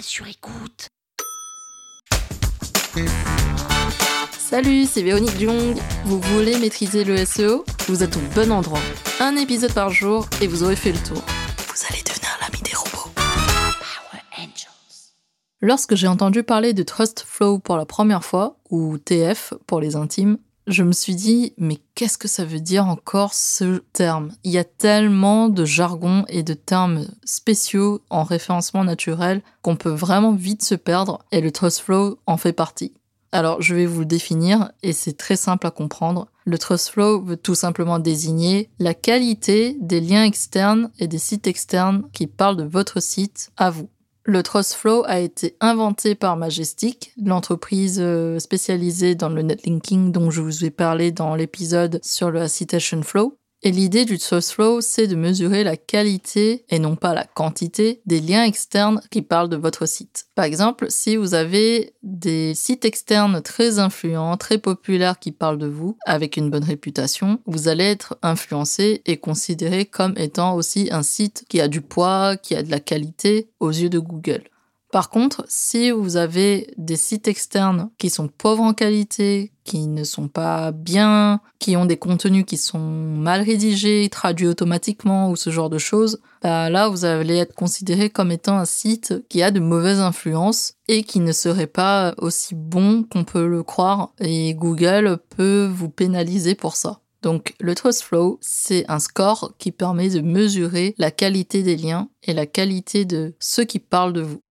sur écoute. Salut, c'est Véronique Jung. Vous voulez maîtriser le SEO Vous êtes au bon endroit. Un épisode par jour et vous aurez fait le tour. Vous allez devenir l'ami des robots. Power Angels. Lorsque j'ai entendu parler de Trust Flow pour la première fois, ou TF pour les intimes, je me suis dit, mais qu'est-ce que ça veut dire encore ce terme? Il y a tellement de jargon et de termes spéciaux en référencement naturel qu'on peut vraiment vite se perdre et le Trust Flow en fait partie. Alors, je vais vous le définir et c'est très simple à comprendre. Le Trust Flow veut tout simplement désigner la qualité des liens externes et des sites externes qui parlent de votre site à vous. Le Trust Flow a été inventé par Majestic, l'entreprise euh, spécialisée dans le netlinking dont je vous ai parlé dans l'épisode sur le Citation Flow. Et l'idée du Trust Flow, c'est de mesurer la qualité et non pas la quantité des liens externes qui parlent de votre site. Par exemple, si vous avez des sites externes très influents, très populaires qui parlent de vous, avec une bonne réputation, vous allez être influencé et considéré comme étant aussi un site qui a du poids, qui a de la qualité aux yeux de Google. Par contre, si vous avez des sites externes qui sont pauvres en qualité, qui ne sont pas bien, qui ont des contenus qui sont mal rédigés, traduits automatiquement ou ce genre de choses, bah là vous allez être considéré comme étant un site qui a de mauvaises influences et qui ne serait pas aussi bon qu'on peut le croire et Google peut vous pénaliser pour ça. Donc le Trust Flow, c'est un score qui permet de mesurer la qualité des liens et la qualité de ceux qui parlent de vous.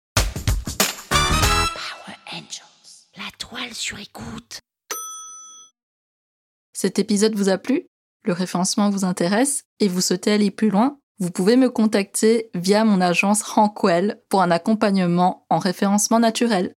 Sur écoute. Cet épisode vous a plu? Le référencement vous intéresse et vous souhaitez aller plus loin? Vous pouvez me contacter via mon agence Rankwell pour un accompagnement en référencement naturel.